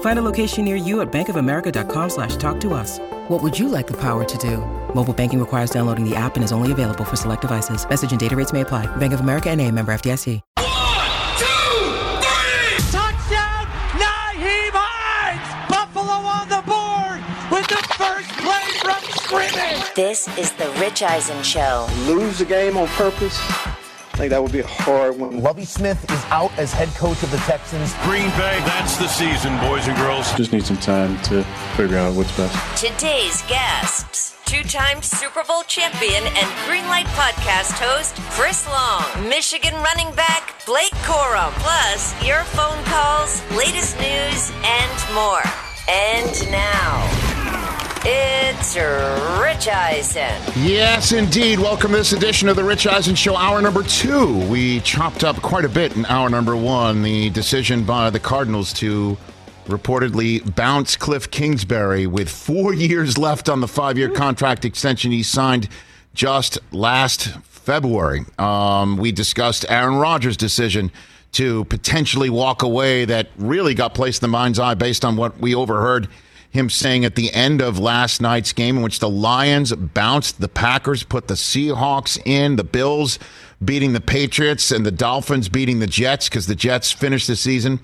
Find a location near you at bankofamerica.com slash talk to us. What would you like the power to do? Mobile banking requires downloading the app and is only available for select devices. Message and data rates may apply. Bank of America and a member FDIC. One, two, three! Touchdown, Nyheim Hines! Buffalo on the board with the first play from scrimmage. This is the Rich Eisen Show. Lose the game on purpose. I think that would be a hard one. Lovie Smith is out as head coach of the Texans. Green Bay, that's the season, boys and girls. Just need some time to figure out what's best. Today's guests. Two-time Super Bowl champion and Greenlight podcast host Chris Long, Michigan running back Blake Corum, plus your phone calls, latest news, and more. And now, Rich Eisen. Yes, indeed. Welcome to this edition of the Rich Eisen Show, hour number two. We chopped up quite a bit in hour number one. The decision by the Cardinals to reportedly bounce Cliff Kingsbury with four years left on the five year contract extension he signed just last February. Um, we discussed Aaron Rodgers' decision to potentially walk away that really got placed in the mind's eye based on what we overheard him saying at the end of last night's game in which the Lions bounced the Packers, put the Seahawks in, the Bills beating the Patriots, and the Dolphins beating the Jets because the Jets finished the season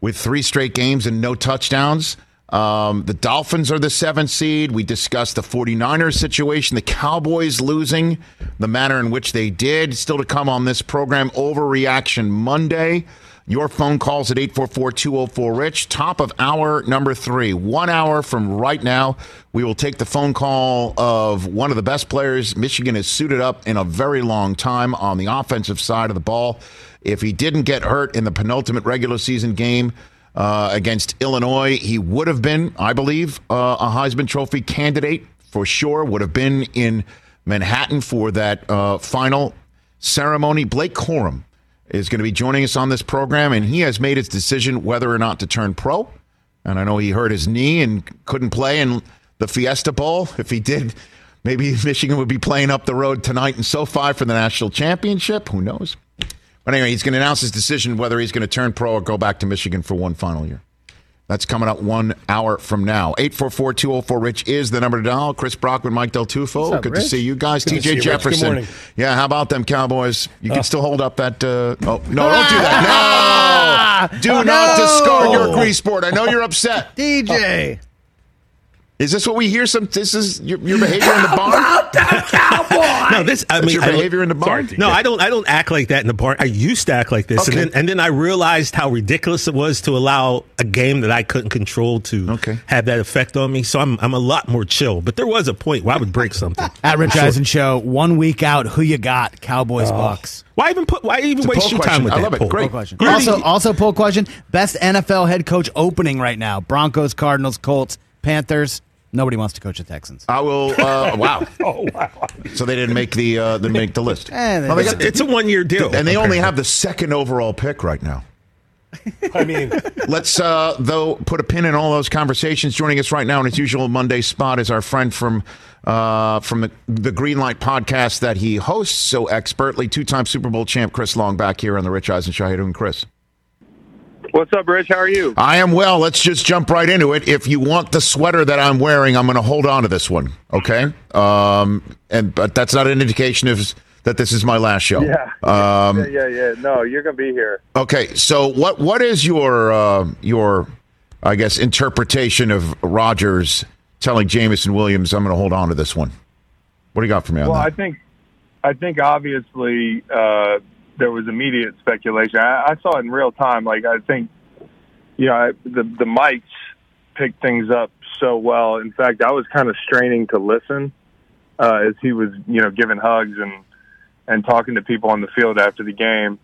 with three straight games and no touchdowns. Um, the Dolphins are the seventh seed. We discussed the 49ers situation, the Cowboys losing, the manner in which they did. Still to come on this program, Overreaction Monday. Your phone calls at 844 204 Rich. Top of hour number three. One hour from right now, we will take the phone call of one of the best players Michigan has suited up in a very long time on the offensive side of the ball. If he didn't get hurt in the penultimate regular season game uh, against Illinois, he would have been, I believe, uh, a Heisman Trophy candidate for sure. Would have been in Manhattan for that uh, final ceremony. Blake Corum is going to be joining us on this program, and he has made his decision whether or not to turn pro. And I know he hurt his knee and couldn't play in the Fiesta Bowl. If he did, maybe Michigan would be playing up the road tonight in SoFi for the national championship. Who knows? But anyway, he's going to announce his decision whether he's going to turn pro or go back to Michigan for one final year. That's coming up one hour from now. 844-204-RICH is the number to dial. Chris Brockman, Mike Del Tufo. Up, Good Rich? to see you guys. Good TJ you, Jefferson. Yeah, how about them Cowboys? You can still hold up that. Uh, oh, no, don't do that. No! Do not discard your grease board. I know you're upset. DJ. Is this what we hear? Some this is your, your behavior in the barn. No, this. I That's mean, your I- behavior in the barn. No, I don't. I don't act like that in the barn. I used to act like this, Okay. and then and then I realized how ridiculous it was to allow a game that I couldn't control to Okay. have that effect on me. So I'm I'm a lot more chill. But there was a point where I would break something. At Rich Eisen Show, one week out, who you got? Cowboys, oh. Bucks. Why even put? Why even waste your question. time with I that love it. poll? Great. Poll question. Gritty. Also, also poll question: Best NFL head coach opening right now? Broncos, Cardinals, Colts, Panthers. Nobody wants to coach the Texans. I will. Uh, wow. oh wow. So they didn't make the uh, didn't make the list. Eh, they Well, they got- It's a one year deal, and they only have the second overall pick right now. I mean, Let's uh, though put a pin in all those conversations. Joining us right now in his usual Monday spot is our friend from uh, from the, the Greenlight podcast that he hosts so expertly, two-time Super Bowl champ Chris Long back here on the Rich Eisen Show. How you doing, Chris? What's up, Rich? How are you? I am well. Let's just jump right into it. If you want the sweater that I'm wearing, I'm going to hold on to this one. Okay. Um, and but that's not an indication of that this is my last show. Yeah. Um, yeah, yeah, yeah. No, you're gonna be here. Okay, so what what is your uh, your I guess interpretation of Rodgers telling Jameson Williams, "I'm going to hold on to this one"? What do you got for me on Well, I think I think obviously uh, there was immediate speculation. I, I saw it in real time. Like I think, you know, I, the the mics picked things up so well. In fact, I was kind of straining to listen uh, as he was, you know, giving hugs and and talking to people on the field after the game.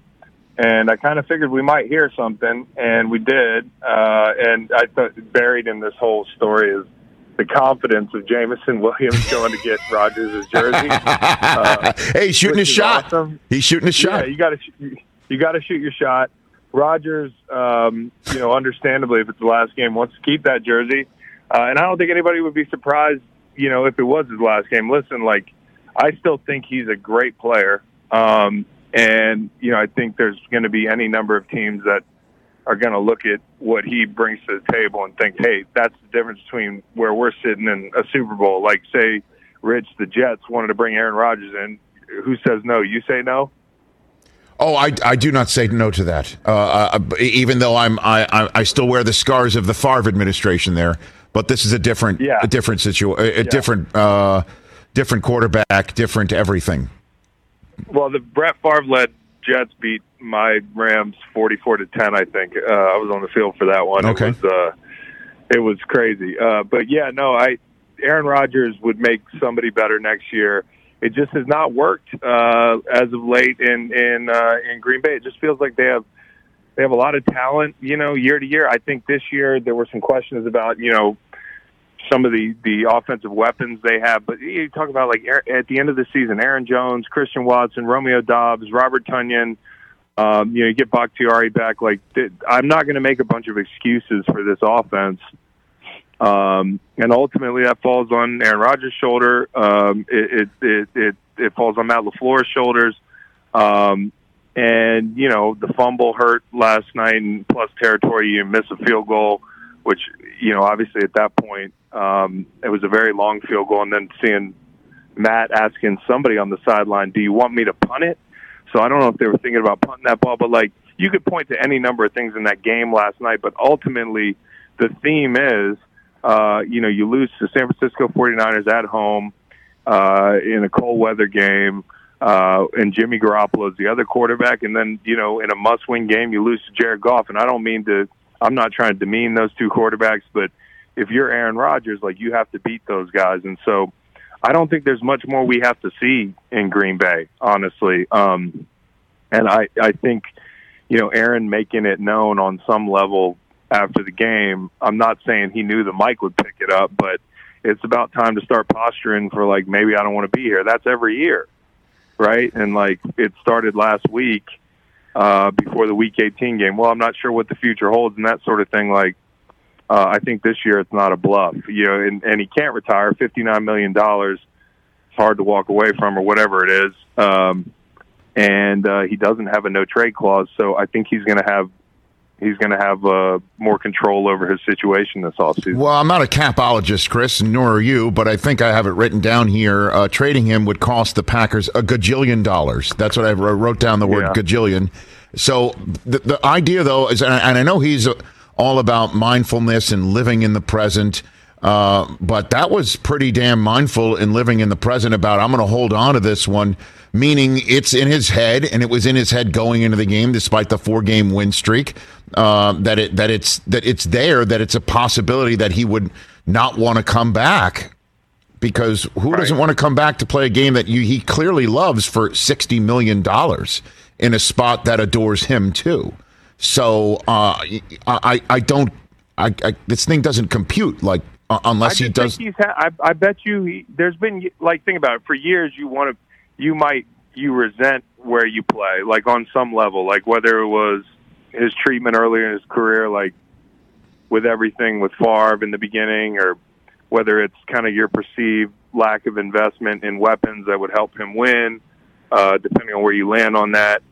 And I kind of figured we might hear something, and we did. Uh, and I thought buried in this whole story is the confidence of Jameson Williams going to get Rodgers' jersey. Uh, hey, he's shooting his shot. awesome. He's shooting his shot. Yeah, you got to you got to shoot your shot. Rodgers, um, you know, understandably, if it's the last game, wants to keep that jersey, uh, and I don't think anybody would be surprised, you know, if it was his last game. Listen, like I still think he's a great player, um, and you know, I think there's going to be any number of teams that are going to look at what he brings to the table and think, hey, that's the difference between where we're sitting in a Super Bowl. Like, say, Rich, the Jets wanted to bring Aaron Rodgers in. Who says no? You say no? Oh, I, I do not say no to that. Uh, uh, even though I'm I, I I still wear the scars of the Favre administration there, but this is a different Yeah. a different situation, a, a Yeah. different uh, different quarterback, different everything. Well, the Brett Favre led Jets beat my Rams forty-four to ten. I think uh, I was on the field for that one. Okay. It was, uh, it was crazy. Uh, but yeah, no, I Aaron Rodgers would make somebody better next year. It just has not worked uh, as of late in in uh, in Green Bay. It just feels like they have they have a lot of talent, you know, year to year. I think this year there were some questions about, you know, some of the the offensive weapons they have. But you talk about like at the end of the season, Aaron Jones, Christian Watson, Romeo Doubs, Robert Tonyan. Um, you know, you get Bakhtiari back. Like, I'm not going to make a bunch of excuses for this offense. Um, and ultimately, that falls on Aaron Rodgers' shoulder. Um, it, it, it, it, it falls on Matt LaFleur's shoulders. Um, and, you know, the fumble hurt last night, and plus territory, you miss a field goal, which, you know, obviously at that point, um, it was a very long field goal. And then seeing Matt asking somebody on the sideline, do you want me to punt it? So I don't know if they were thinking about punting that ball, but like you could point to any number of things in that game last night, but ultimately the theme is, uh, you know, you lose to the San Francisco 49ers at home uh, in a cold weather game, uh, and Jimmy Garoppolo is the other quarterback, and then you know in a must-win game you lose to Jared Goff, and I don't mean to, I'm not trying to demean those two quarterbacks, but if you're Aaron Rodgers, like you have to beat those guys, and so I don't think there's much more we have to see in Green Bay, honestly. Um, and I, I think, you know, Aaron making it known on some level after the game. I'm not saying he knew the mic would pick it up, but it's about time to start posturing for like maybe I don't want to be here. That's every year, right? And like it started last week uh, before the Week 18 game. Well, I'm not sure what the future holds and that sort of thing. Like uh, I think this year it's not a bluff, you know, and, and he can't retire. $59 million. It's hard to walk away from or whatever it is. Um, and uh, he doesn't have a no trade clause, so I think he's going to have he's going to have uh, more control over his situation this offseason. Well, I'm not a capologist, Chris, nor are you, but I think I have it written down here. Uh, trading him would cost the Packers a gajillion dollars. That's what I wrote, down the word Yeah. gajillion. So the, the idea, though, is, and I- know he's all about mindfulness and living in the present. Uh, but that was pretty damn mindful in living in the present about I'm going to hold on to this one, meaning it's in his head and it was in his head going into the game despite the four game win streak. Uh, that it that it's that it's there that it's a possibility that he would not want to come back because who doesn't want to come back to play a game that you, he clearly loves for sixty million dollars in a spot that adores him too. So uh, I I don't I, I this thing doesn't compute like uh, unless he does. Think he's ha- I, I bet you he, there's been like think about it for years. You want to you might you resent where you play like on some level like whether it was his treatment earlier in his career like with everything with Favre in the beginning or whether it's kind of your perceived lack of investment in weapons that would help him win uh, depending on where you land on that.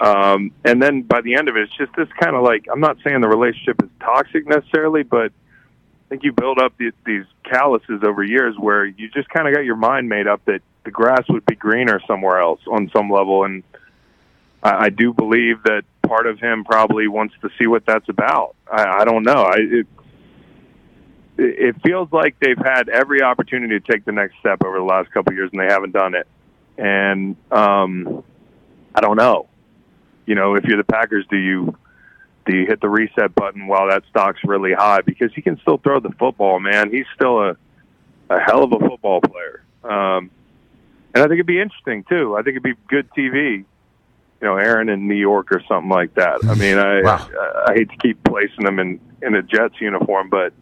Um, and then by the end of it, it's just this kind of like I'm not saying the relationship is toxic necessarily, but I think you build up these, these calluses over years where you just kind of got your mind made up that the grass would be greener somewhere else on some level. And I, I do believe that part of him probably wants to see what that's about. I, I don't know. I, it, it feels like they've had every opportunity to take the next step over the last couple of years, and they haven't done it. and um, I don't know. You know, if you're the Packers, do you do you hit the reset button while that stock's really high? Because he can still throw the football, man. He's still a a hell of a football player. Um, and I think it'd be interesting too. I think it'd be good TV. You know, Aaron in New York or something like that. I mean, I Wow. I, I hate to keep placing him in in a Jets uniform, but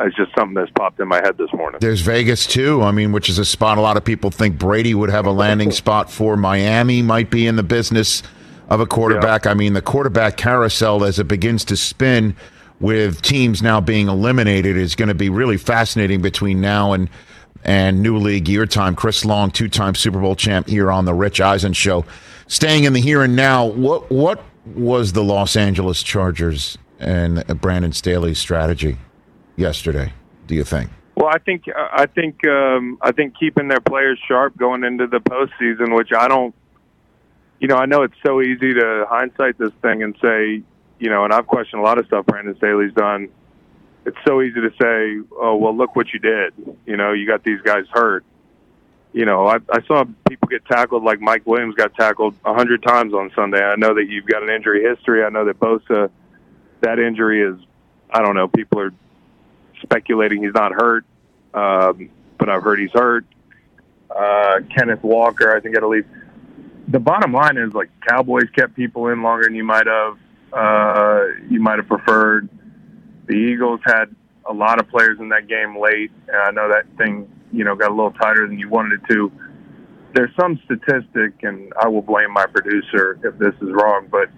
it's just something that's popped in my head this morning. There's Vegas too. I mean, which is a spot a lot of people think Brady would have a landing spot for. Miami might be in the business of a quarterback. I mean, the quarterback carousel as it begins to spin with teams now being eliminated is going to be really fascinating between now and and new league year time. Chris Long, two-time Super Bowl champ here on the Rich Eisen show. Staying in the here and now, what what was the Los Angeles Chargers and Brandon Staley's strategy yesterday? Do you think? Well, I think I think um, I think keeping their players sharp going into the postseason, which I don't, you know, I know it's so easy to hindsight this thing and say, you know, and I've questioned a lot of stuff Brandon Staley's done. It's so easy to say, oh well, look what you did. You know, you got these guys hurt. You know, I, I saw people get tackled like Mike Williams got tackled a hundred times on Sunday. I know that you've got an injury history. I know that Bosa, that injury is, I don't know. People are speculating he's not hurt, um, but I've heard he's hurt. Uh, Kenneth Walker, I think at least. The bottom line is like Cowboys kept people in longer than you might have. Uh, you might have preferred. The Eagles had a lot of players in that game late, and I know that thing you know got a little tighter than you wanted it to. There's some statistic, and I will blame my producer if this is wrong, but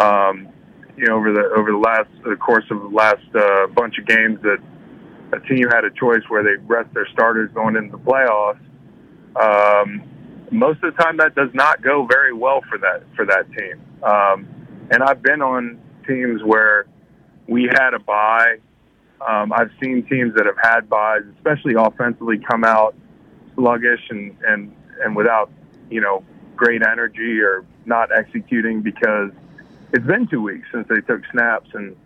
um, you know over the over the last the course of the last uh, bunch of games that a team had a choice where they rest their starters going into the playoffs. Um, most of the time, that does not go very well for that for that team. Um, and I've been on teams where we had a bye. Um, I've seen teams that have had buys, especially offensively, come out sluggish and and and without you know great energy or not executing because it's been two weeks since they took snaps and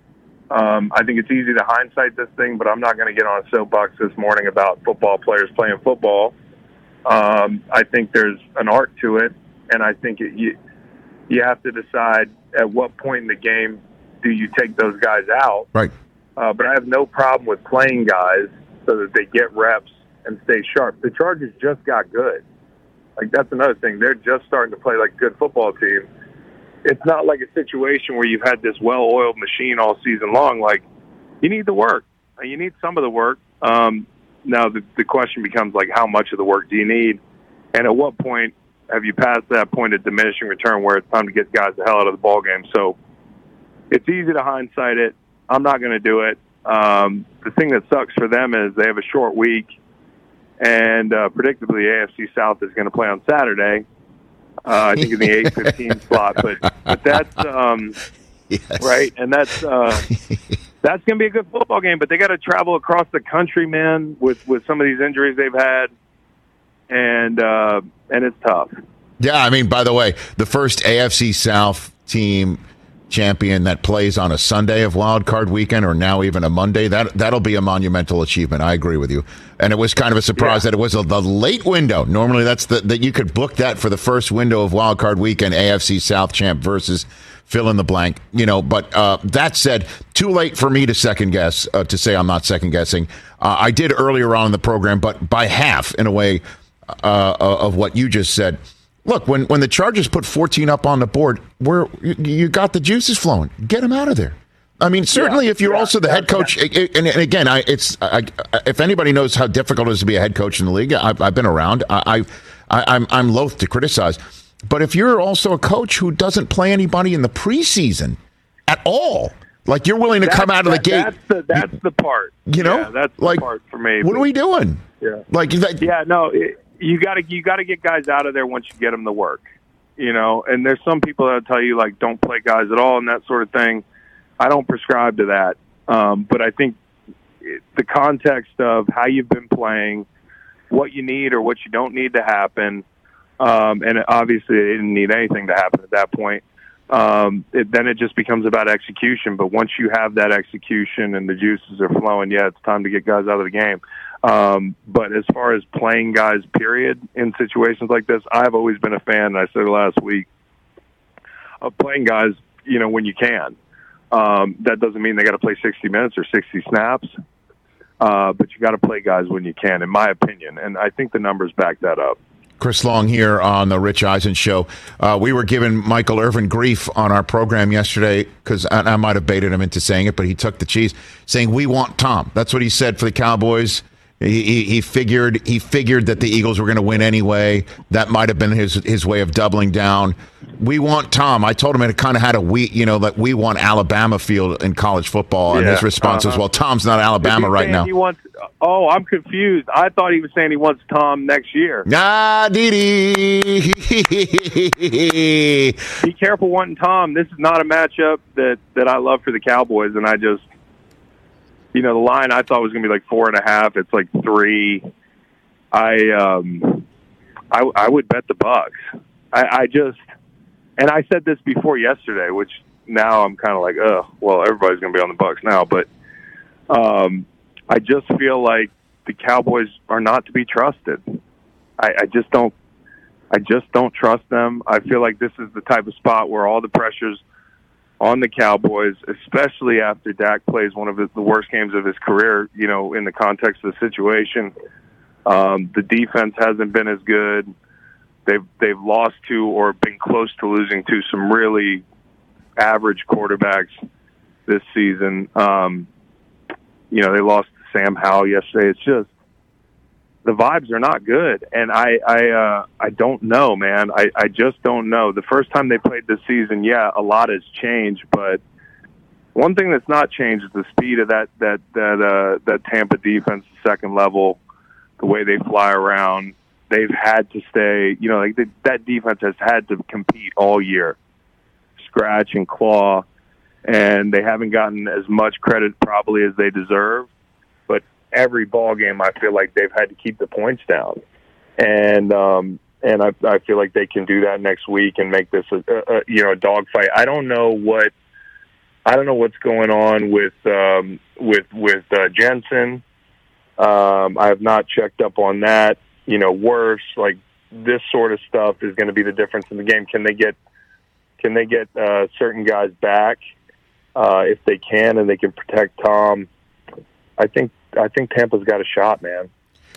um, I think it's easy to hindsight this thing, but I'm not going to get on a soapbox this morning about football players playing football. Um, I think there's an art to it, and I think it, you you have to decide at what point in the game do you take those guys out. Right. Uh, but I have no problem with playing guys so that they get reps and stay sharp. The Chargers just got good. Like that's another thing. They're just starting to play like a good football team. It's not like a situation where you've had this well-oiled machine all season long. Like you need the work. You need some of the work. Um, now the the question becomes like how much of the work do you need, and at what point have you passed that point of diminishing return where it's time to get guys the hell out of the ball game? So it's easy to hindsight it. I'm not going to do it. Um, the thing that sucks for them is they have a short week, and uh, predictably, AFC South is going to play on Saturday. Uh, I think in the eight fifteen slot, but but that's um, right, and that's uh, that's going to be a good football game. But they got to travel across the country, man, with with some of these injuries they've had, and uh, and it's tough. Yeah, I mean, by the way, the first AFC South team champion that plays on a Sunday of wild card weekend or now even a Monday, that that'll be a monumental achievement. I agree with you. And it was kind of a surprise that it was a, the late window. Normally that's the that you could book that for the first window of wild card weekend AFC South champ versus fill in the blank, you know, but uh, that said, too late for me to second guess uh, to say I'm not second guessing. Uh, I did earlier on in the program, but by half in a way uh, of what you just said. Look, when, when the Chargers put 14 up on the board, where you, you got the juices flowing, get them out of there. I mean, certainly Yeah, if you're yeah, also the head coach, and, and again, I, it's I, I- if anybody knows how difficult it is to be a head coach in the league, I've, I've been around. I, I, I'm I'm loath to criticize, but if you're also a coach who doesn't play anybody in the preseason at all, like you're willing to come out of the That- gate, That's the that's the part. you know, Yeah, that's the like part for me. what but- are we doing? Yeah. Like, that, Yeah, no, it, you got to you got to get guys out of there once you get them to work. You know, and there's some people that tell you like don't play guys at all and that sort of thing. I don't prescribe to that, um, but I think it, the context of how you've been playing, what you need or what you don't need to happen, um, and obviously they didn't need anything to happen at that point. um, it, then it just becomes about execution. But once you have that execution and the juices are flowing, yeah, it's time to get guys out of the game. Um, but as far as playing guys, period, in situations like this, I've always been a fan, and I said last week, of playing guys, you know, when you can. Um, that doesn't mean they got to play 60 minutes or 60 snaps, uh, but you got to play guys when you can, in my opinion. And I think the numbers back that up. Chris Long here on the Rich Eisen show. Uh, we were giving Michael Irvin grief on our program yesterday because I, I might have baited him into saying it, but he took the cheese, saying we want Tom. That's what he said for the Cowboys. He, he, figured he figured that the Eagles were going to win anyway. That might have been his his way of doubling down. We want Tom. I told him it kind of had a we you know that we want Alabama feel in college football, and his response uh-huh. was, "Well, Tom's not Alabama right now." He wants. Oh, I'm confused. I thought he was saying he wants Tom next year. Nah, dee Be careful wanting Tom. This is not a matchup that that I love for the Cowboys, and I just you know, the line I thought was going to be like four and a half. It's like three. I um, I, I would bet the Bucks. I, I just, and I said this before yesterday, which now I'm kind of like, oh, well, everybody's going to be on the Bucks now. But um, I just feel like the Cowboys are not to be trusted. I, I just don't. I just don't trust them. I feel like this is the type of spot where all the pressures on the Cowboys, especially after Dak plays one of the worst games of his career, you know, in the context of the situation. Um, the defense hasn't been as good. They've they've lost to or been close to losing to some really average quarterbacks this season. Um, you know, they lost Sam Howell yesterday. It's just the vibes are not good, and I I uh, I don't know, man. I I just don't know. The first time they played this season, yeah, a lot has changed, but one thing that's not changed is the speed of that that that uh, that Tampa defense, second level, the way they fly around. They've had to stay, you know, like the, that defense has had to compete all year, scratch and claw, and they haven't gotten as much credit probably as they deserve every ball game, I feel like they've had to keep the points down, and um, and I, I feel like they can do that next week and make this a, a, a you know a dogfight. I don't know what I don't know what's going on with um, with with uh, Jensen. Um, I have not checked up on that. You know, worse like this sort of stuff is going to be the difference in the game. Can they get can they get uh, certain guys back uh, if they can and they can protect Tom? I think I think Tampa's got a shot, man.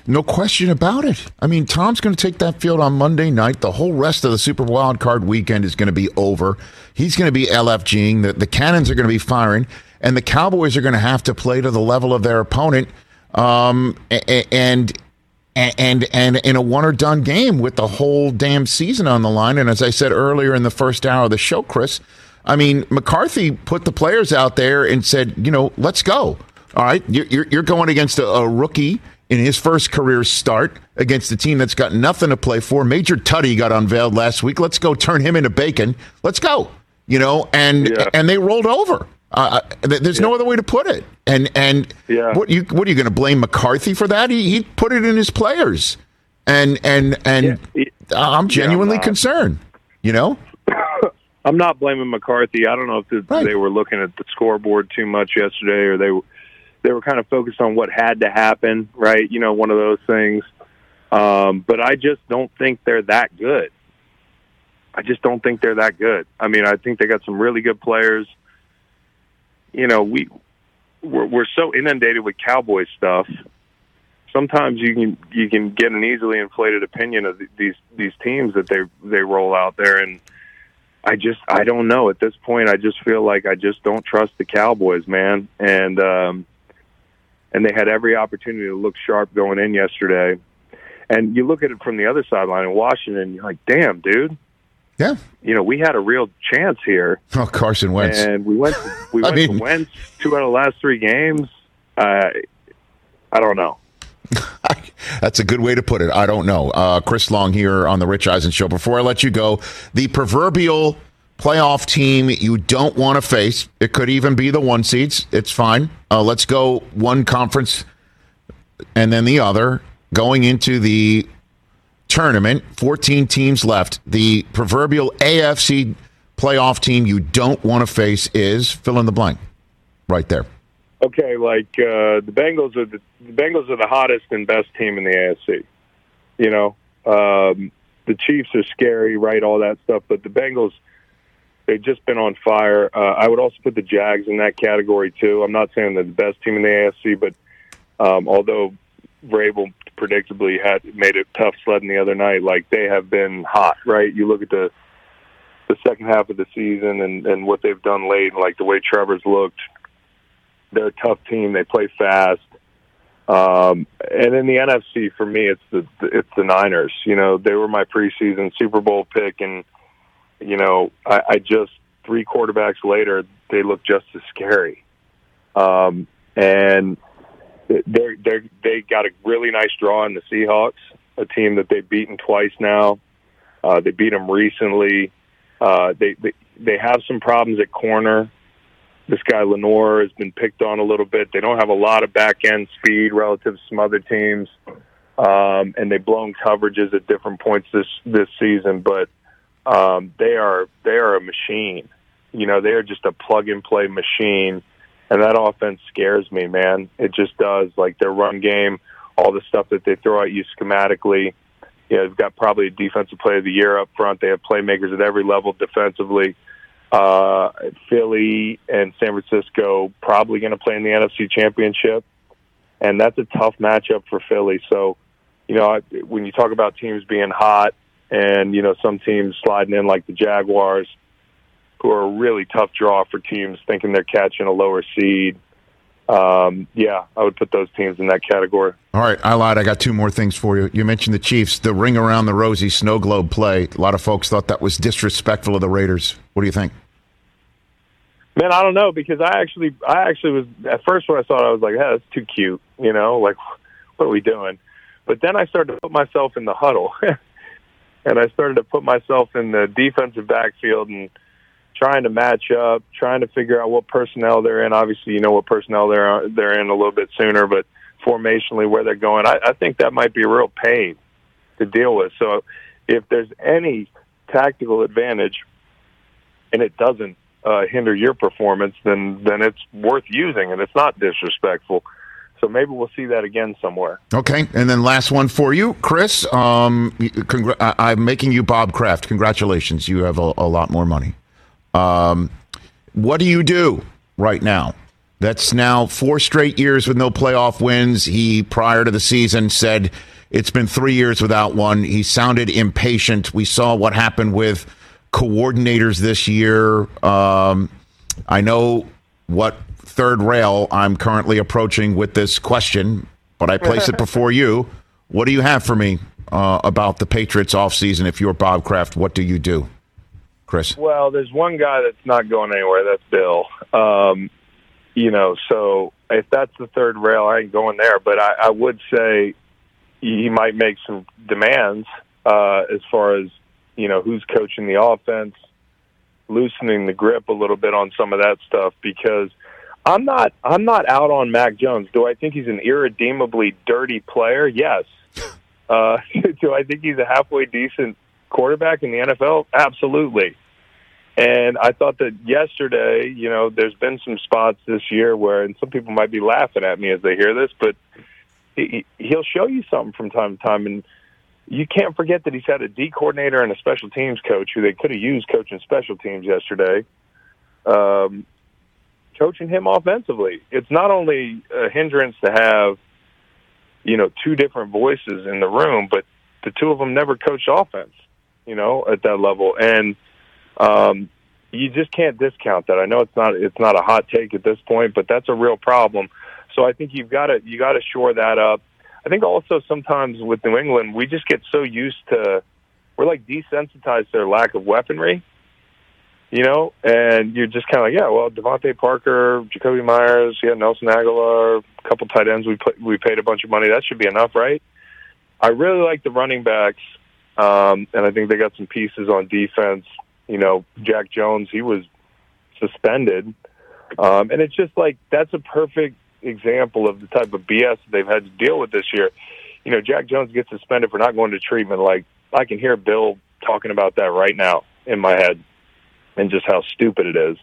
No question about it. I mean, Tom's going to take that field on Monday night. The whole rest of the Super Wild Card weekend is going to be over. He's going to be LFGing. The, the cannons are going to be firing, and the Cowboys are going to have to play to the level of their opponent. Um, and and and in a one or done game with the whole damn season on the line. And as I said earlier in the first hour of the show, Chris, I mean McCarthy put the players out there and said, you know, let's go. All right, you're, you're going against a, a rookie in his first career start against a team that's got nothing to play for. Major Tuddy got unveiled last week. Let's go turn him into bacon. Let's go. You know, and yeah. and they rolled over. Uh, uh there's yeah. no other way to put it. And and yeah. what you what are you going to blame McCarthy for that? He he put it in his players. And and and yeah. I'm genuinely concerned. You know. I'm not blaming McCarthy. I don't know if the, right. they were looking at the scoreboard too much yesterday, or they they were kind of focused on what had to happen, right? You know, one of those things. Um, but I just don't think they're that good. I just don't think they're that good. I mean, I think they got some really good players. You know, we we're, we're so inundated with Cowboy stuff. Sometimes you can you can get an easily inflated opinion of these these teams that they they roll out there, and I just I don't know at this point. I just feel like I just don't trust the Cowboys, man. And um, and they had every opportunity to look sharp going in yesterday. And you look at it from the other sideline in Washington, you're like, damn, dude. Yeah. You know, we had a real chance here. Oh, Carson Wentz. And we went to, we went mean... to Wentz two out of the last three games. Uh, I don't know. That's a good way to put it. I don't know. Uh, Chris Long here on the Rich Eisen Show. Before I let you go, the proverbial playoff team you don't want to face. It could even be the one seeds. It's fine. Uh, let's go one conference and then the other going into the tournament. 14 teams left. The proverbial AFC playoff team you don't want to face is fill in the blank, right there. Okay, like uh, the Bengals are the, the Bengals are the hottest and best team in the AFC. You know, um, the Chiefs are scary, right? All that stuff, but the Bengals they've just been on fire. Uh, I would also put the Jags in that category too. I'm not saying they're the best team in the AFC, but um, although Vrabel predictably had made it tough sledding the other night, like they have been hot, right? You look at the the second half of the season and and what they've done late, like the way Trevor's looked. They're a tough team. They play fast. Um, and in the NFC, for me, it's the it's the Niners. You know, they were my preseason Super Bowl pick, and you know, I, I just three quarterbacks later, they look just as scary. Um, and they're they they got a really nice draw in the Seahawks, a team that they've beaten twice now. Uh, they beat them recently. Uh, they, they they have some problems at corner. This guy Lenoir has been picked on a little bit. They don't have a lot of back end speed relative to some other teams, um, and they've blown coverages at different points this this season. But um, they are they are a machine. You know, they are just a plug and play machine, and that offense scares me, man. It just does. Like their run game, all the stuff that they throw at you schematically. You know, they've got probably a defensive player of the year up front. They have playmakers at every level defensively. Uh, Philly and San Francisco probably going to play in the NFC Championship, and that's a tough matchup for Philly. So, you know, I, when you talk about teams being hot and you know some teams sliding in like the Jaguars, who are a really tough draw for teams thinking they're catching a lower seed. Um, yeah, I would put those teams in that category. All right, I lied. I got two more things for you. You mentioned the Chiefs, the ring around the rosy snow globe play. A lot of folks thought that was disrespectful of the Raiders. What do you think? Man, I don't know because I actually, I actually was at first when I saw it, I was like, "Hey, that's too cute," you know, like, what are we doing? But then I started to put myself in the huddle, and I started to put myself in the defensive backfield and trying to match up, trying to figure out what personnel they're in. Obviously, you know what personnel they're they're in a little bit sooner, but formationally where they're going, I, I think that might be a real pain to deal with. So, if there's any tactical advantage, and it doesn't uh, hinder your performance, then then it's worth using, and it's not disrespectful. So maybe we'll see that again somewhere. Okay, and then last one for you, Chris. Um, congr- I- am making you Bob Kraft. Congratulations, you have a, a lot more money. Um, what do you do right now? That's now four straight years with no playoff wins. He, prior to the season, said it's been three years without one. He sounded impatient. We saw what happened with coordinators this year. Um, I know what third rail I'm currently approaching with this question, but I place it before you. What do you have for me uh, about the Patriots offseason? If you're Bob Kraft, what do you do, Chris? Well, there's one guy that's not going anywhere. That's Bill. Um, you know, so if that's the third rail, I ain't going there. But I, I would say he might make some demands uh, as far as you know who's coaching the offense, loosening the grip a little bit on some of that stuff because I'm not I'm not out on Mac Jones. Do I think he's an irredeemably dirty player? Yes. Uh, do I think he's a halfway decent quarterback in the NFL? Absolutely. And I thought that yesterday, you know, there's been some spots this year where, and some people might be laughing at me as they hear this, but he, he'll show you something from time to time. And you can't forget that he's had a D coordinator and a special teams coach who they could have used coaching special teams yesterday, um, coaching him offensively. It's not only a hindrance to have, you know, two different voices in the room, but the two of them never coached offense, you know, at that level. And, um, you just can't discount that. I know it's not it's not a hot take at this point, but that's a real problem. So I think you've got to you got to shore that up. I think also sometimes with New England, we just get so used to we're like desensitized to their lack of weaponry, you know, and you're just kind of like, yeah, well, DeVante Parker, Jakobi Meyers, yeah, Nelson Agholor, a couple tight ends we put, we paid a bunch of money. That should be enough, right? I really like the running backs, um, and I think they got some pieces on defense you know, Jack Jones, he was suspended. Um, and it's just like that's a perfect example of the type of BS that they've had to deal with this year. You know, Jack Jones gets suspended for not going to treatment. Like I can hear Bill talking about that right now in my head. And just how stupid it is.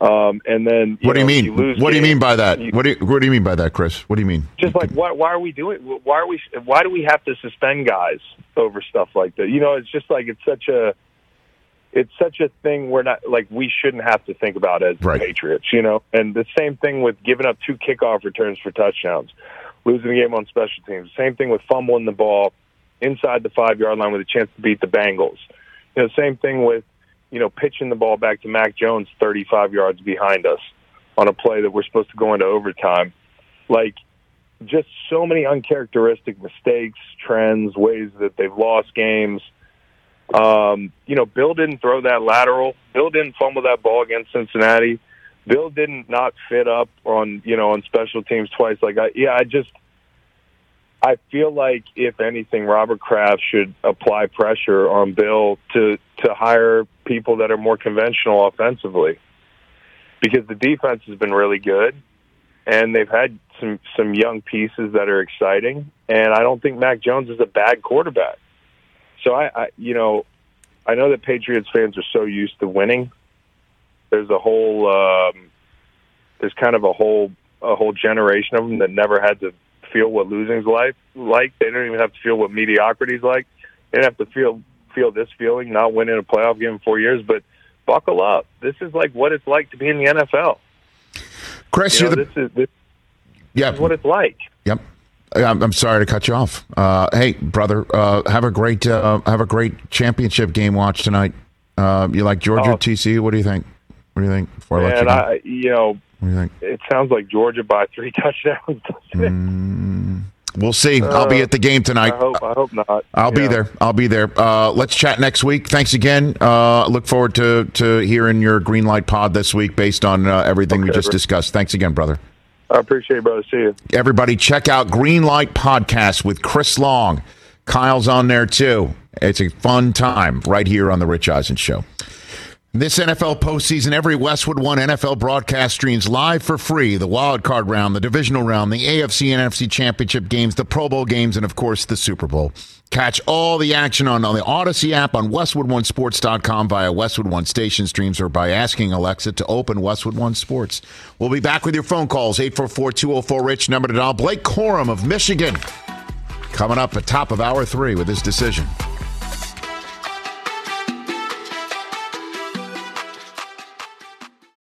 Um, and then what do know, you mean? lose what do you mean by that? what do you, what do you mean by that, Chris? What do you mean? just like why why are we doing why are we why do we have to suspend guys over stuff like that you know it's just like it's such a it's such a thing we're not like we shouldn't have to think about as Right. patriots you know and the same thing with giving up two kickoff returns for touchdowns losing the game on special teams same thing with fumbling the ball inside the five yard line with a chance to beat the bengals you know same thing with you know pitching the ball back to mac jones 35 yards behind us on a play that we're supposed to go into overtime like just so many uncharacteristic mistakes, trends, ways that they've lost games. Um, you know, Bill didn't throw that lateral. Bill didn't fumble that ball against Cincinnati. Bill didn't not fit up on you know on special teams twice. Like I, yeah, I just I feel like if anything, Robert Kraft should apply pressure on Bill to to hire people that are more conventional offensively, because the defense has been really good and they've had some some young pieces that are exciting. And I don't think Mac Jones is a bad quarterback. So I, I you know, I know that Patriots fans are so used to winning. There's a whole um, there's kind of a whole a whole generation of them that never had to feel what losing's like. Like they don't even have to feel what mediocrity's like. They don't have to feel feel this feeling not winning a playoff game in four years. But buckle up. This is like what it's like to be in the NFL. Chris, You know, you're the this is this yeah. is what it's like. Yep. I'm, sorry to cut you off. Uh, hey, brother, uh, have a great uh, have a great championship game watch tonight. Uh, you like Georgia Oh. TCU? What do you think? What do you think? Before I let you I, you know, what do you think? it sounds like Georgia by three touchdowns. We'll see. I'll be at the game tonight. I hope. I hope not. I'll be there. I'll be there. Uh, let's chat next week. Thanks again. Uh, look forward to to hearing your green light pod this week based on uh, everything we just bro. discussed. Thanks again, brother. I appreciate it, brother. See you. Everybody, check out Green Light Podcast with Chris Long. Kyle's on there too. It's a fun time right here on the Rich Eisen Show. This NFL postseason, every Westwood One NFL broadcast streams live for free the wild card round, the divisional round, the AFC and NFC championship games, the Pro Bowl games, and of course the Super Bowl. Catch all the action on, on the Odyssey app on WestwoodOneSports.com via Westwood One station streams or by asking Alexa to open Westwood One Sports. We'll be back with your phone calls 844-204-RICH, number to dial. Blake Corum of Michigan coming up at top of hour three with his decision.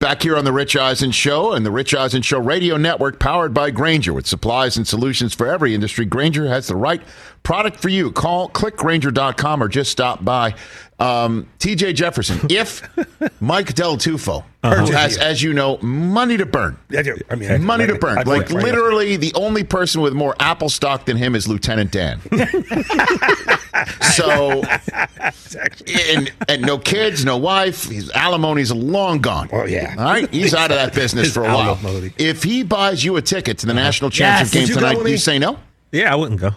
Back here on the Rich Eisen Show and the Rich Eisen Show radio network powered by Grainger with supplies and solutions for every industry. Grainger has the right product for you. Call clickgrainger.com or just stop by. Um, TJ Jefferson, if Mike Del Tufo, Uh-huh. who has, as you know, money to burn. I do. I mean, I- money to burn. I- like I- I- literally, the only person with more Apple stock than him is Lieutenant Dan. so, and, and no kids, no wife. His alimony's long gone. Oh, yeah. All right, he's out of that business for a while. alimony. If he buys you a ticket to the national championship Would game you tonight, with do you say no? Yeah, I wouldn't go.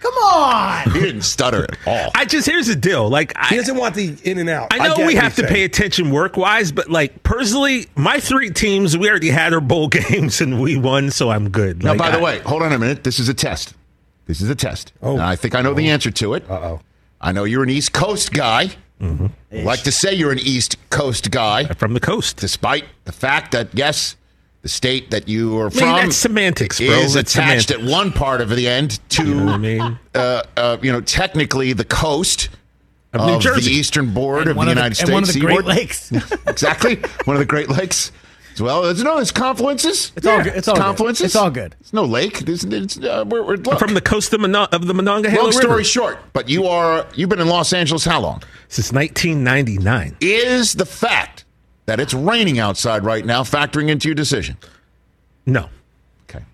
Come on. He didn't stutter at all. I just here's the deal. Like He I, doesn't want the in and out. I know get we have to pay attention work wise, but like personally, my three teams, we already had our bowl games and we won, so I'm good. Now, Like, by the I- way, hold on a minute. This is a test. This is a test. Oh. And I think I know the answer to it. Uh oh. I know you're an East Coast guy. Mm-hmm. Like to say you're an East Coast guy, from the coast. despite the fact that yes, the state that you are I from mean, that's semantics, bro. is That's attached semantics. at one part of the end to, You know I mean? uh, uh, you know, technically the coast Of New of Jersey. the eastern board And of the the- United and States one of the Great seaboard. Lakes. exactly, one of the Great Lakes. As well, there's no, there's confluences. It's all good. It's all good. confluences. It's all good. It's no lake. There's, it's, uh, we're, we're, from the coast of, Mono- of the Monongahela long story River short, but you are you've been in Los Angeles how long? since 1999. Is the fact that it's raining outside right now factoring into your decision? No, Okay.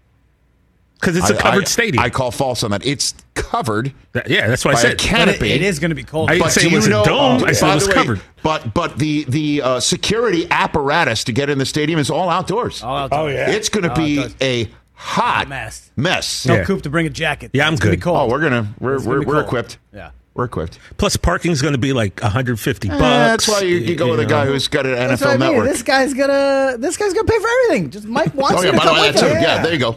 because it's a I- covered I- stadium. I call false on that. It's covered That- yeah, that's why I said. But canopy. it, it is going to be cold. I didn't But say it was you a know, dome. I said it was the way, covered. But but the the uh, security apparatus to get in the stadium is all outdoors. All out Oh yeah. It's going to Oh, be outdoors. a hot Mess. Mess. Tell Yeah. Coop to bring a jacket. Yeah, I'm it's Gonna be good. cold. Oh, we're gonna we're It's gonna we're, be we're cold. equipped. Yeah. We're equipped. Plus, parking's going to be like 150 bucks. Eh, that's why you, you go with a guy who's got an That's NFL what I mean. network. This guy's gonna. This guy's gonna pay for everything. Just Mike wants oh you yeah, to by the way, with that too. him. Yeah, there you go.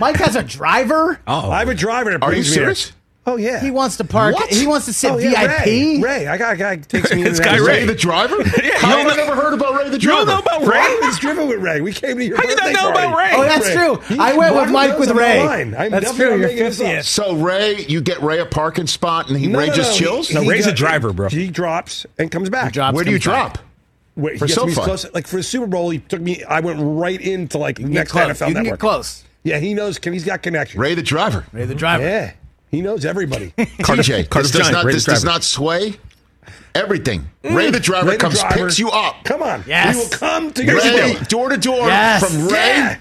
Mike has a driver. Oh, I have a driver. That Are you brings me there. serious? Oh yeah. He wants to park. What? He wants to sit oh, yeah, VIP. Ray. Ray, I got a guy takes me. in It's and Guy. Ray. Ray the driver? Yeah, How you have I know- never heard about Ray the You driver? don't know about Ray Ray? was driven with Ray. We came to your How you birthday not know party. about Ray? Oh, that's true. He- I went with Mike knows with I'm Ray. I'm That's definitely true. not You're making 50th. So Ray, you get Ray a parking spot and he No, Ray no, just no. chills? He- No, he Ray's a got- driver, bro. He drops and comes back. drops, Where do you drop? Wait, For he gets me SoFi. close. Like for the Super Bowl, he took me. I went right into like You next close. NFL You can network. get close. Yeah, he knows. He's got connections. Ray the driver. Ray the driver. Yeah, he knows everybody. TJ, Carter's this does not this does not sway everything. Mm. Ray the driver Ray the comes, driver. picks you up. Come on. Yes. We will come to your Ray, door to door Yes. from Ray Yeah.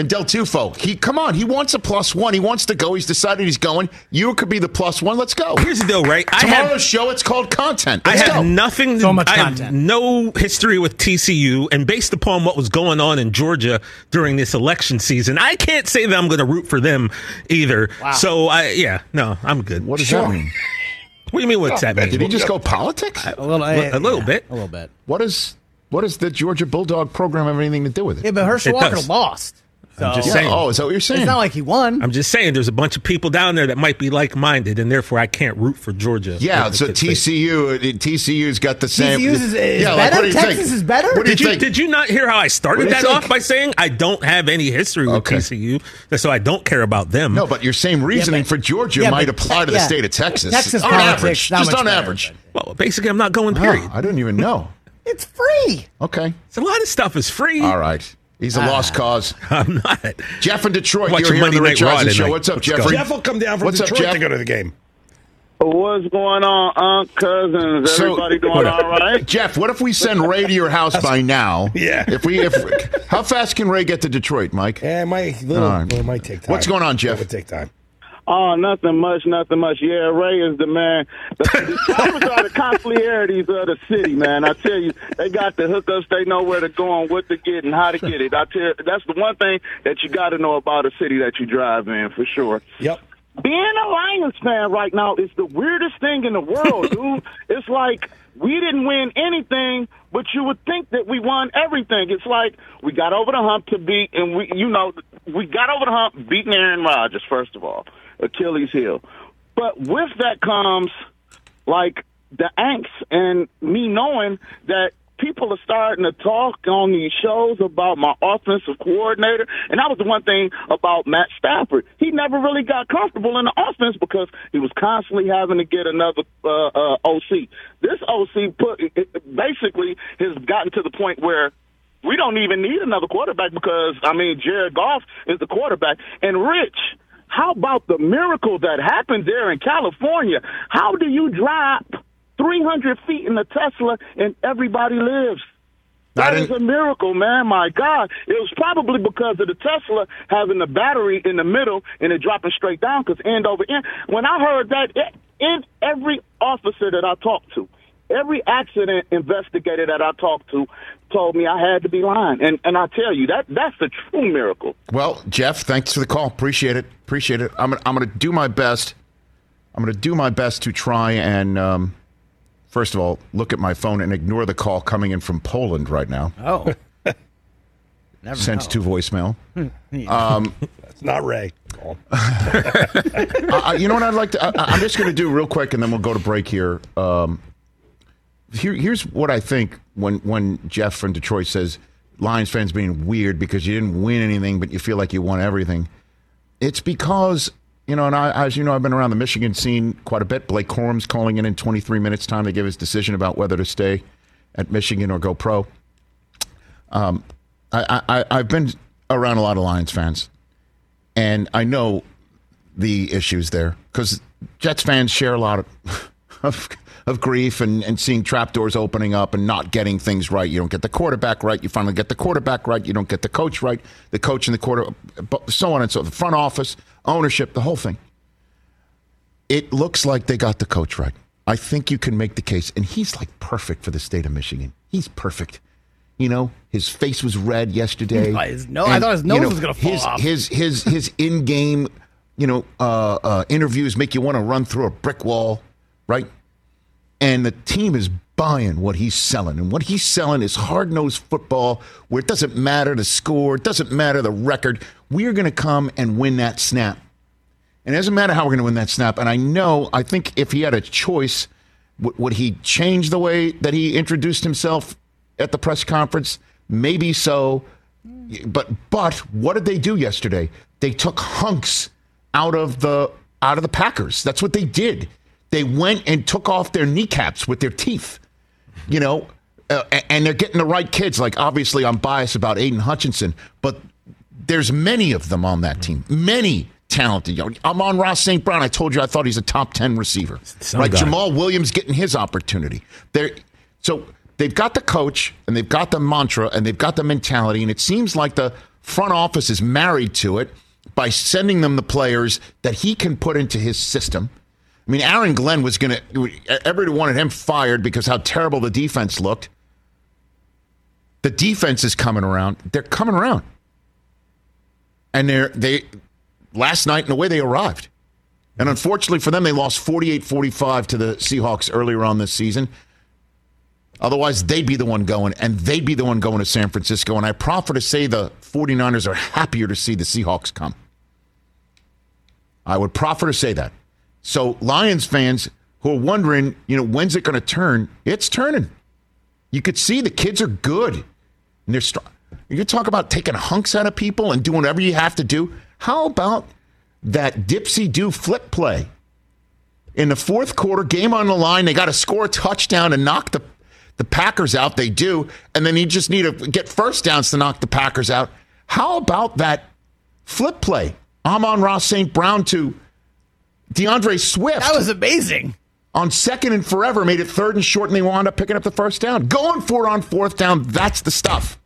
And Del Tufo. He come on, he wants a plus one. He wants to go. He's decided he's going. You could be the plus one. Let's go. Here's the deal, right? I Tomorrow's have, show, it's called content. I Let's have go. nothing. So much I have content. no history with TCU, and based upon what was going on in Georgia during this election season, I can't say that I'm going to root for them either. Wow. So, I yeah, no, I'm good. What does Sure. that mean? What do you mean? What's that mean? Did he just go politics? A little, A little yeah, bit. A little bit. What is what does the Georgia Bulldog program have anything to do with it? Yeah, but Herschel It Walker does. lost. So I'm just Yeah, saying. Oh, is that what you're saying? it's not like he won. I'm just saying, there's a bunch of people down there that might be like-minded, and therefore I can't root for Georgia. yeah, so TCU, TCU's got the same. TCU's is- is yeah, better? what do you Texas think? is better? What do you Did you think? did you not hear how I started that think? off by saying I don't have any history with Okay. TCU, so I don't care about them. No, but your same reasoning but- for Georgia yeah, might but apply to the yeah. state of Texas. Texas on politics, average, not just on better, average. well, basically I'm not going. Period. I didn't even know. It's free. Okay, So a lot of stuff is free. all right. He's a lost ah. cause. I'm not. Jeff in Detroit, Watch you're here on the Rich Eisen Show. What's up, Let's go. Jeffrey? Jeff will come down from What's up, Detroit Jeff? to go to the game. What's going on, Unc, cousins? So- Everybody doing all right? Jeff, what if we send Ray to your house by now? Yeah. If we, if how fast can Ray get to Detroit, Mike? Yeah, it might, little, All right. well, it might take time. What's going on, Jeff? It would take time. Oh, nothing much, nothing much. Yeah, Ray is the man. The, the drivers are the consiglierities of the city, man. I tell you, they got the hookups. They know where to go and what to get and how to get it. I tell you, that's the one thing that you got to know about a city that you drive in, for sure. Yep. Being a Lions fan right now is the weirdest thing in the world, dude. It's like we didn't win anything, but you would think that we won everything. It's like we got over the hump to beat, and we, you know, we got over the hump beating Aaron Rodgers first of all, Achilles heel. But with that comes like the angst and me knowing that people are starting to talk on these shows about my offensive coordinator, and that was the one thing about Matt Stafford. He never really got comfortable in the offense because he was constantly having to get another uh, uh, OC. This OC put basically has gotten to the point where we don't even need another quarterback because I mean Jared Goff is the quarterback, and Rich. How about the miracle that happened there in California? How do you drop 300 feet in a Tesla and everybody lives? That is a miracle, man. My God. It was probably because of the Tesla having the battery in the middle and it dropping straight down because end over end. When I heard that, it, in every officer that I talked to, every accident investigator that I talked to told me I had to be lying. And and I tell you, that that's the true miracle. Well, Jeff, thanks for the call. Appreciate it. Appreciate it. I'm gonna, I'm going to do my best. I'm going to do my best to try and, um, first of all, look at my phone and ignore the call coming in from Poland right now. Oh. Never Sent know. to voicemail. Um, That's not Ray. Call. I, I- you know what I'd like to? I, I'm just going to do real quick, and then we'll go to break here. Um, here. Here's what I think when when Jeff from Detroit says Lions fans being weird because you didn't win anything, but you feel like you won everything. It's because you know, and I, as you know, I've been around the Michigan scene quite a bit. Blake Corum's calling in in 23 minutes time to give his decision about whether to stay at Michigan or go pro. Um, I, I, I've been around a lot of Lions fans, and I know the issues there because Jets fans share a lot of of, of grief and, and seeing trapdoors opening up and not getting things right. You don't get the quarterback right. You finally get the quarterback right. You don't get the coach right. The coach and the quarter, so on and so. The front office, ownership, the whole thing. It looks like they got the coach right. I think you can make the case, and he's like perfect for the state of Michigan. He's perfect. You know, his face was red yesterday. No- I thought his nose was gonna fall his, off. His his his in-game, you know, uh, uh, interviews make you want to run through a brick wall, right? And the team is buying what he's selling, and what he's selling is hard-nosed football, where it doesn't matter the score, it doesn't matter the record. We're going to come and win that snap. And it doesn't matter how we're going to win that snap. And I know, I think if he had a choice, would, would he change the way that he introduced himself at the press conference? Maybe so. But but what did they do yesterday? They took hunks out of the out of the Packers. That's what they did. They went and took off their kneecaps with their teeth. You know, uh, and they're getting the right kids. Like obviously, I'm biased about Aidan Hutchinson, but there's many of them on that team. Many talented. young- Amon-Ra St. Brown. I told you I thought he's a top 10 receiver. Some Right? guy. Jamaal Williams getting his opportunity. They're, so they've got the coach and they've got the mantra and they've got the mentality. And it seems like the front office is married to it by sending them the players that he can put into his system. I mean, Aaron Glenn was going to, everybody wanted him fired because how terrible the defense looked. The defense is coming around. They're coming around. And they're, they, last night, in the way they arrived. And unfortunately for them, they lost 48 45 to the Seahawks earlier on this season. Otherwise, they'd be the one going, and they'd be the one going to San Francisco. And I proffer to say the 49ers are happier to see the Seahawks come. I would proffer to say that. So, Lions fans who are wondering, you know, when's it going to turn? It's turning. You could see the kids are good. And they're strong. You talk about taking hunks out of people and doing whatever you have to do. How about that dipsy do flip play? In the fourth quarter, game on the line, they got to score a touchdown and knock the, the Packers out. They do. And then you just need to get first downs to knock the Packers out. How about that flip play? Amon-Ra St. Brown to D'Andre Swift. That was amazing. On second and forever, made it third and short, and they wound up picking up the first down. Going for it on fourth down, that's the stuff.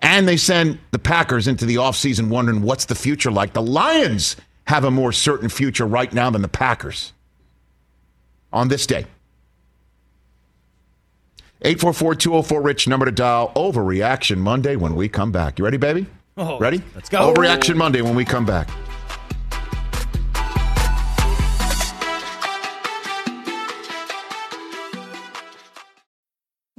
And they send the Packers into the offseason wondering what's the future like. The Lions have a more certain future right now than the Packers on this day. 844-204-RICH, number to dial. Overreaction Monday when we come back. You ready, baby? Oh, ready? let's go. Overreaction Monday when we come back.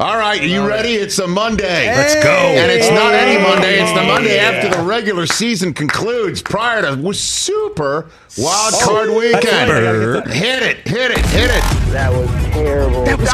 All right, are you ready? It's a Monday. Let's go. And it's not any Monday. It's the Monday after the regular season concludes, prior to super wild oh, card weekend. Hit it, hit it, hit it. That was terrible. That was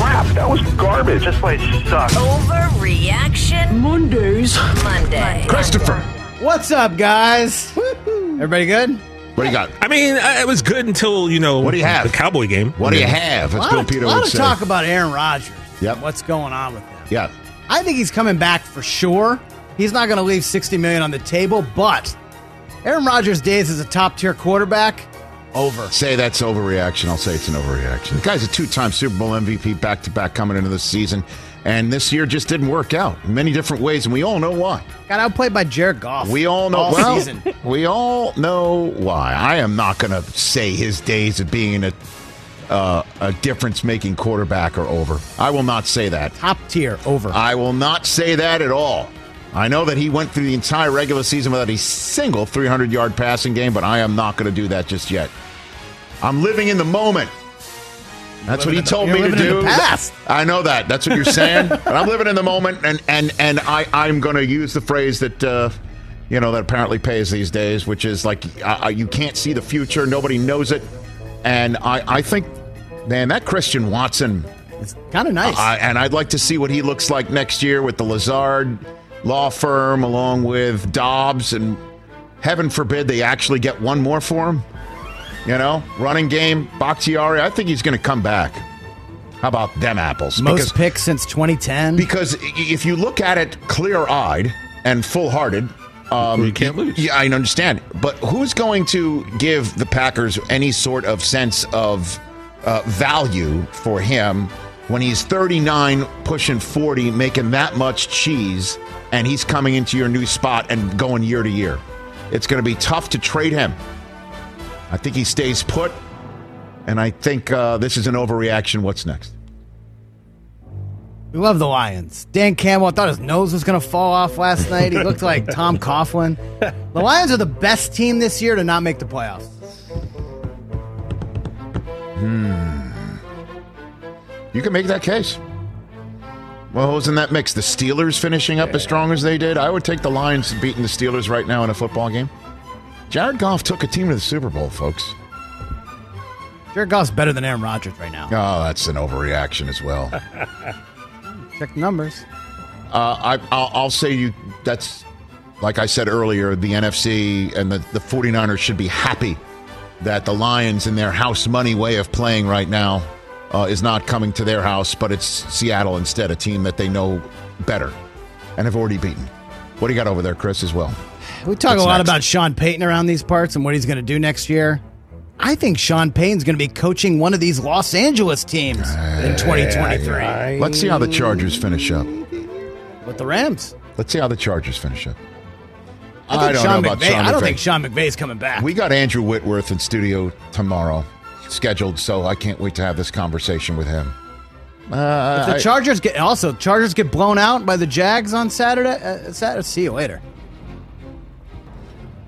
crap. That was garbage. This place sucks. Overreaction Mondays. Monday. Christopher. What's up, guys? Everybody good? What do you got? I mean, it was good until, you know, What do you have? the Cowboy game. What do you have? A As lot, Bill of, Peter lot would of say. talk about Aaron Rodgers. Yep. What's going on with him? Yeah. I think he's coming back for sure. He's not going to leave 60 million on the table, but Aaron Rodgers' days as a top tier quarterback over. Say that's overreaction. I'll say it's an overreaction. The guy's a two-time Super Bowl MVP back-to-back coming into the season, and this year just didn't work out in many different ways, and we all know why. Got outplayed by Jared Goff. We all know. all well, season. we all know why. I am not going to say his days of being a uh, a difference-making quarterback or over. I will not say that. Top tier over. I will not say that at all. I know that he went through the entire regular season without a single 300-yard passing game, but I am not going to do that just yet. I'm living in the moment. That's what he in the- told me to do. I know that. That's what you're saying. but I'm living in the moment, and and and I I'm going to use the phrase that uh, you know that apparently pays these days, which is like uh, you can't see the future, nobody knows it, and I I think, man, that Christian Watson, It's kind of nice. I, and I'd like to see what he looks like next year with the Lazard law firm, along with Doubs, and heaven forbid they actually get one more for him. You know, running game, Bakhtiari. I think he's going to come back. How about them apples? Most picks since 2010. Because if you look at it clear-eyed and full-hearted, um, You can't lose. Yeah, I understand. But who's going to give the Packers any sort of sense of uh, value for him when he's 39, pushing 40, making that much cheese, and he's coming into your new spot and going year to year? It's going to be tough to trade him. I think he stays put, and I think uh, this is an overreaction. What's next? We love the Lions. Dan Campbell, I thought his nose was going to fall off last night. He looked like Tom Coughlin. The Lions are the best team this year to not make the playoffs. You can make that case. Well, who's in that mix? The Steelers finishing up as strong as they did? I would take the Lions beating the Steelers right now in a football game. Jared Goff took a team to the Super Bowl, folks. Jared Goff's better than Aaron Rodgers right now. Oh, that's an overreaction as well. Check the numbers. Uh, I, I'll, I'll say you that's like I said earlier, the NFC and the, the 49ers should be happy that the Lions in their house money way of playing right now uh, is not coming to their house, but it's Seattle instead, a team that they know better and have already beaten. What do you got over there, Chris, as well? We talk What's a lot next? about Sean Payton around these parts and what he's going to do next year. I think Sean Payton's going to be coaching one of these Los Angeles teams in 2023 Let's see how the Chargers finish up. with the Rams. Let's see how the Chargers finish up. I, think don't Sean know about McVay, Sean I don't think Sean McVay's coming back. We got Andrew Whitworth in studio tomorrow scheduled, so I can't wait to have this conversation with him. Uh, if the I- Chargers get also Chargers get blown out by the Jags on Saturday, uh, Saturday see you later.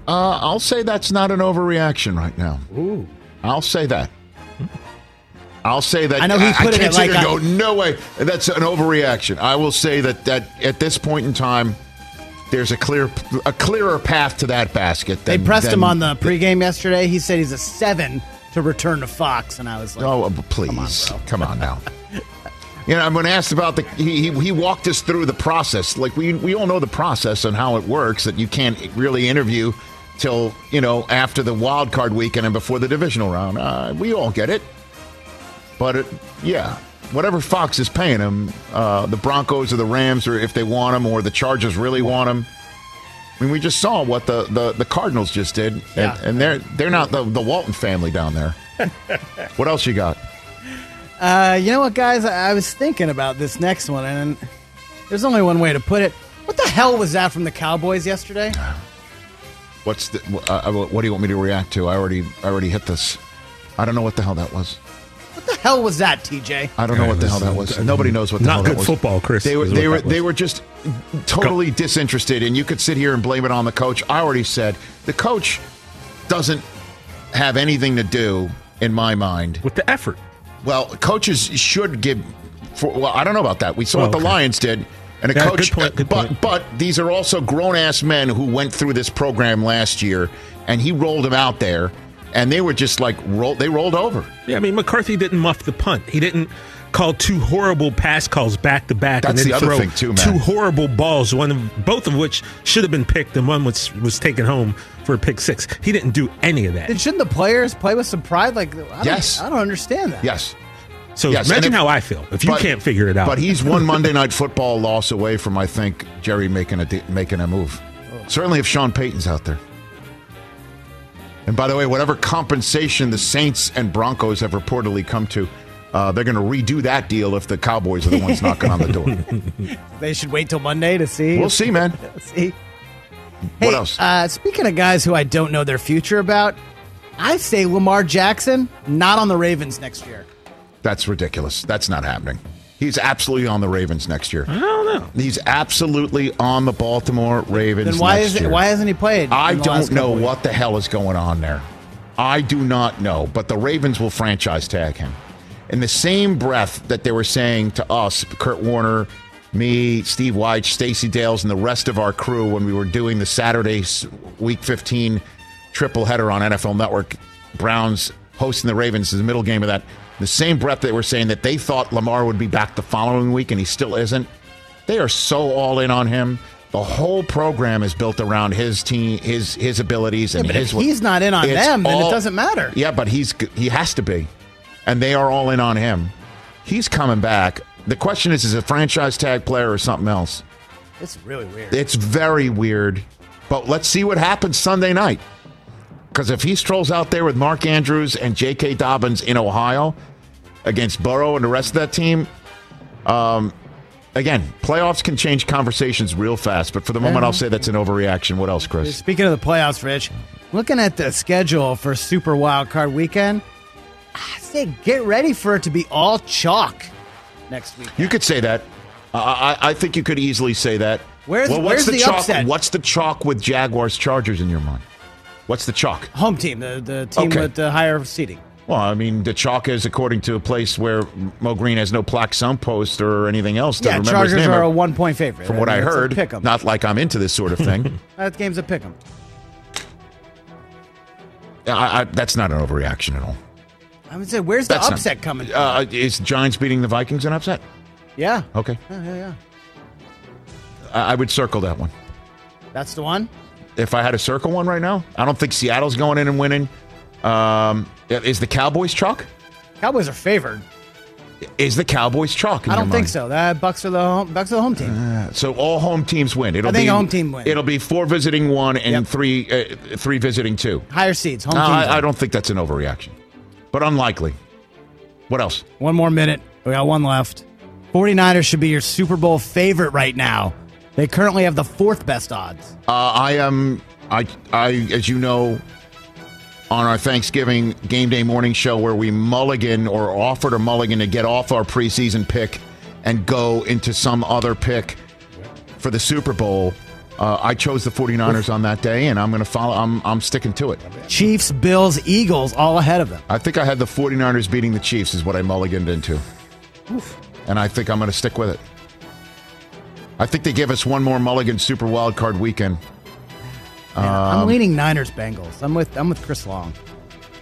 Uh, I'll say that's not an overreaction right now. Ooh. I'll say that. I'll say that. I know he I, put it can't at sit like a- no way. That's an overreaction. I will say that that at this point in time, there's a clear a clearer path to that basket. They pressed than- him on the pregame yesterday. He said he's a seven to return to Fox, and I was like, Oh, please, come on, now. You know, I'm when asked about the, he, he, he walked us through the process. Like we we all know the process and how it works. That you can't really interview till you know after the wild card weekend and before the divisional round. Uh, we all get it, but it, yeah, whatever Fox is paying him, uh, the Broncos or the Rams, or if they want him, or the Chargers really want him. I mean, we just saw what the, the, the Cardinals just did, and, Yeah. and they're they're not the, the Walton family down there. what else you got? Uh, you know what, guys? I, was thinking about this next one, and there's only one way to put it. What the hell was that from the Cowboys yesterday? What's the? Uh, uh, what do you want me to react to? I already I already hit this. I don't know what the hell that was. What the hell was that, TJ? I don't know what the hell that was. Nobody knows what the Not hell good that was. Not good football, Chris, They were is they were that was. they were just totally disinterested, and you could sit here and blame it on the coach. I already said the coach doesn't have anything to do, in my mind, with the effort. Well, coaches should give. For, well, I don't know about that. We saw what the okay. Lions did, and a Yeah, coach. good point, good but point. but these are also grown ass men who went through this program last year, and he rolled them out there, and they were just like roll. They rolled over. Yeah, I mean McCarthy didn't muff the punt. He didn't call two horrible pass calls back to back, and That's then the other throw thing, too, man. two horrible balls. One of both of which should have been picked, and one was was taken home for a pick six. He didn't do any of that. Then shouldn't the players play with some pride? Like, I don't, Yes. I don't understand that. Yes. So Yes, imagine if- how I feel if you but- can't figure it out. But he's one Monday Night Football loss away from, I think, Jerry making a making a move. Oh. Certainly, if Sean Payton's out there. And by the way, whatever compensation the Saints and Broncos have reportedly come to, uh, they're going to redo that deal if the Cowboys are the ones knocking on the door. They should wait till Monday to see. We'll see, man. see. What Hey, else? Uh, speaking of guys who I don't know their future about, I say Lamar Jackson not on the Ravens next year. That's ridiculous. That's not happening. He's absolutely on the Ravens next year. I don't know. He's absolutely on the Baltimore Ravens. Then why next is it, year. why hasn't he played? I don't know couple weeks? what the hell is going on there. I do not know, but the Ravens will franchise tag him. In the same breath that they were saying to us, Kurt Warner, me, Steve White, Stacey Dales, and the rest of our crew when we were doing the Saturday Week 15 triple header on NFL Network, Browns hosting the Ravens is the middle game of that. The same breath they were saying that they thought Lamar would be back the following week, and he still isn't. They are so all in on him. The whole program is built around his team, his his abilities, and Yeah, but his. if he's not in on them, then it doesn't matter. Yeah, but he's he has to be, and they are all in on him. He's coming back. The question is, is a franchise tag player or something else? It's really weird. It's very weird, but let's see what happens Sunday night. Because if he strolls out there with Mark Andrews and J.K. Dobbins in Ohio against Burrow and the rest of that team, um, again, playoffs can change conversations real fast. But for the moment, I'll say that's an overreaction. What else, Chris? Speaking of the playoffs, Rich, looking at the schedule for Super Wild Card Weekend, I say get ready for it to be all chalk next week. You could say that. I, I, I think you could easily say that. Where's- well, what's where's the, the chalk? upset? What's the chalk with Jaguars Chargers in your mind? What's the chalk? Home team, the, the team Okay. with the higher seating. Well, I mean, the chalk is according to a place where Moe Greene has no plaque signpost or anything else to Yeah, remember his Chargers name. are a one point favorite. From what I mean, it's a heard, pick 'em. not like I'm into this sort of thing. That game's a pick 'em. I, I, that's not an overreaction at all. I would say, where's the That's not- upset coming? from? Uh, is Giants beating the Vikings an upset? yeah. Okay, yeah, yeah, yeah. I, I would circle that one. That's the one. If I had to circle one right now, I don't think Seattle's going in and winning. Um, is the Cowboys chalk? Cowboys are favored. Is the Cowboys chalk? I don't think mind? so. That Bucks are the home, Bucks are the home team. Uh, So all home teams win. It'll I think be home team win. It'll be four visiting one and Yep. three uh, three visiting two. Higher seeds. Home teams. I, I don't think that's an overreaction, but unlikely. What else? One more minute. We got one left. 49ers should be your Super Bowl favorite right now. They currently have the fourth best odds. Uh, I am. I. I. As you know, on our Thanksgiving game day morning show, where we mulligan or offered a mulligan to get off our preseason pick and go into some other pick for the Super Bowl. Uh, I chose the 49ers on that day, and I'm going to follow. I'm. I'm sticking to it. Chiefs, Bills, Eagles, all ahead of them. I think I had the 49ers beating the Chiefs is what I mulliganed into. And I think I'm going to stick with it. I think they gave us one more mulligan Super Wild Card weekend. Man, I'm Um, leaning Niners, Bengals. I'm with I'm with Chris Long.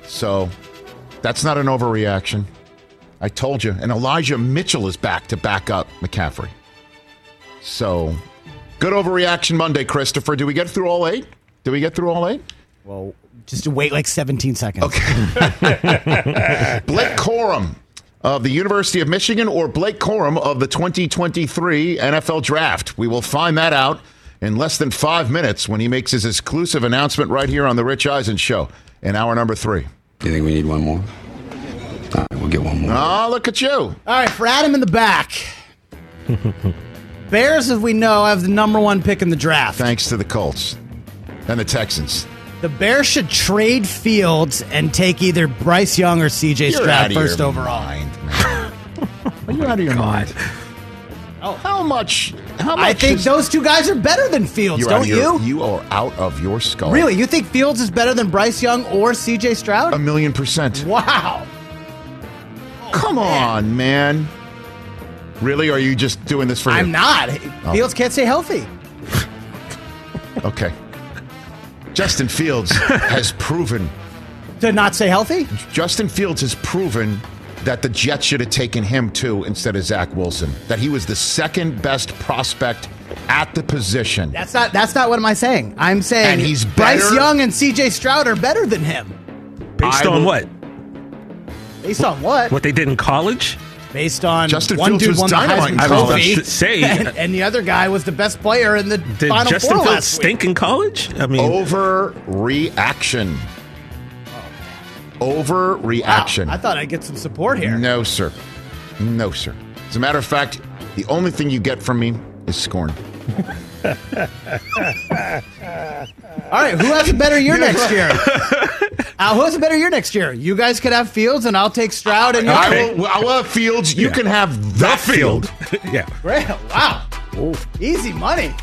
So that's not an overreaction. I told you. And Elijah Mitchell is back to back up McCaffrey. So, good overreaction Monday, Christopher. Do we get through all eight? Do we get through all eight? Well, just wait like 17 seconds. Okay. Blake Corum of the University of Michigan or Blake Corum of the 2023 NFL Draft. We will find that out in less than five minutes when he makes his exclusive announcement right here on the Rich Eisen Show in hour number three. Do you think we need one more? All right, we'll get one more. Oh, look at you. All right, for Adam in the back. Bears, as we know, have the number one pick in the draft. Thanks to the Colts and the Texans. The Bears should trade Fields and take either Bryce Young or CJ You're Stroud out of first your overall. Are you out of your mind? Oh, how much? How much? I think is- those two guys are better than Fields, You're don't your- you? You are out of your skull. Really? You think Fields is better than Bryce Young or CJ Stroud? A million percent. Wow. Come oh, on, man. Really? Are you just doing this for? I'm you? not. Oh. Fields can't stay healthy. Okay. Justin Fields has proven. To not stay healthy? Justin Fields has proven that the Jets should have taken him too instead of Zach Wilson. That he was the second best prospect at the position. That's not that's not what am I saying. I'm saying And he's Bryce better- Young and CJ Stroud are better than him. Based I on will- what? Based on what? What they did in college? Based on Justin one Fields dude was won the dynamite in Heisman I was about Trophy, to say- and, and the other guy was the best player in the Did Final Justin Four Fields last week. stink in college? I mean, Overreaction. Overreaction. I thought I'd get some support here. No, sir. No, sir. As a matter of fact, the only thing you get from me is scorn. All right, who has a better year next year? Uh, who has a better year next year? You guys could have Fields, and I'll take Stroud. And I will, I will have Fields. You can have that field. yeah. Great. Wow. Easy money.